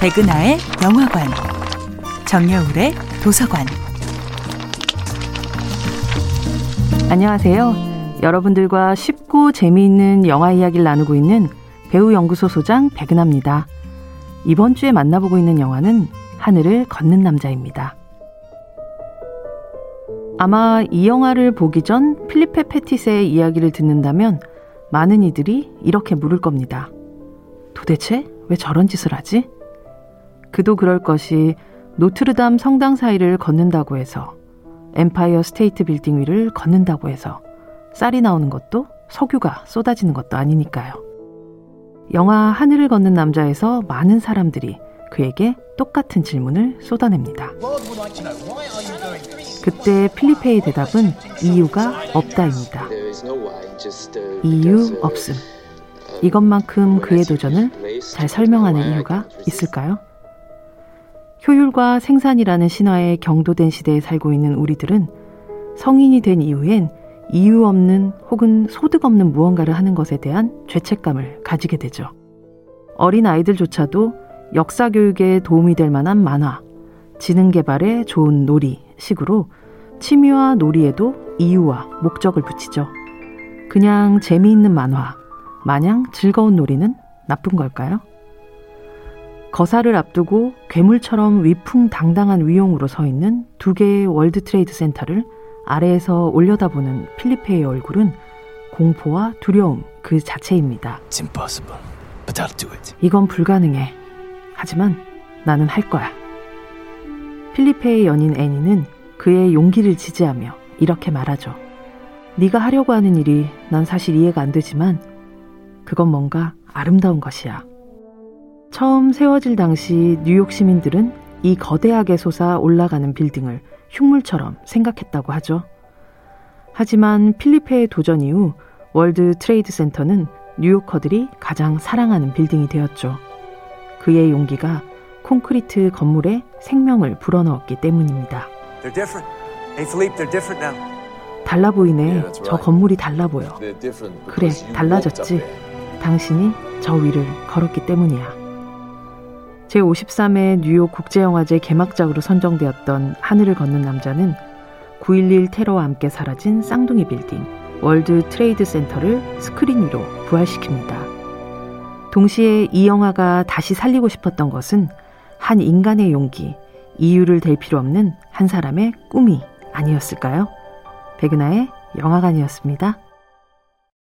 백은하의 영화관, 정여울의 도서관. 안녕하세요. 여러분들과 쉽고 재미있는 영화 이야기를 나누고 있는 배우 연구소 소장 백은하입니다. 이번 주에 만나보고 있는 영화는 하늘을 걷는 남자입니다. 아마 이 영화를 보기 전 필리페 페티스의 이야기를 듣는다면 많은 이들이 이렇게 물을 겁니다. 도대체 왜 저런 짓을 하지? 그도 그럴 것이 노트르담 성당 사이를 걷는다고 해서 엠파이어 스테이트 빌딩 위를 걷는다고 해서 쌀이 나오는 것도 석유가 쏟아지는 것도 아니니까요. 영화 하늘을 걷는 남자에서 많은 사람들이 그에게 똑같은 질문을 쏟아냅니다. 그때 필리페의 대답은 이유가 없다입니다. 이유 없음. 이것만큼 그의 도전을 잘 설명하는 이유가 있을까요? 효율과 생산이라는 신화에 경도된 시대에 살고 있는 우리들은 성인이 된 이후엔 이유 없는 혹은 소득 없는 무언가를 하는 것에 대한 죄책감을 가지게 되죠. 어린 아이들조차도 역사 교육에 도움이 될 만한 만화, 지능 개발에 좋은 놀이 식으로 취미와 놀이에도 이유와 목적을 붙이죠. 그냥 재미있는 만화, 마냥 즐거운 놀이는 나쁜 걸까요? 거사를 앞두고 괴물처럼 위풍당당한 위용으로 서 있는 두 개의 월드 트레이드 센터를 아래에서 올려다보는 필리페의 얼굴은 공포와 두려움 그 자체입니다. 이건 불가능해. 하지만 나는 할 거야. 필리페의 연인 애니는 그의 용기를 지지하며 이렇게 말하죠. 네가 하려고 하는 일이 난 사실 이해가 안 되지만 그건 뭔가 아름다운 것이야. 처음 세워질 당시 뉴욕 시민들은 이 거대하게 솟아 올라가는 빌딩을 흉물처럼 생각했다고 하죠. 하지만 필리페의 도전 이후 월드 트레이드 센터는 뉴요커들이 가장 사랑하는 빌딩이 되었죠. 그의 용기가 콘크리트 건물에 생명을 불어넣었기 때문입니다. 달라 보이네. 저 건물이 달라 보여. 그래, 달라졌지. 당신이 저 위를 걸었기 때문이야. 제53회 뉴욕 국제영화제 개막작으로 선정되었던 하늘을 걷는 남자는 9.11 테러와 함께 사라진 쌍둥이 빌딩 월드 트레이드 센터를 스크린 위로 부활시킵니다. 동시에 이 영화가 다시 살리고 싶었던 것은 한 인간의 용기, 이유를 댈 필요 없는 한 사람의 꿈이 아니었을까요? 백은하의 영화관이었습니다.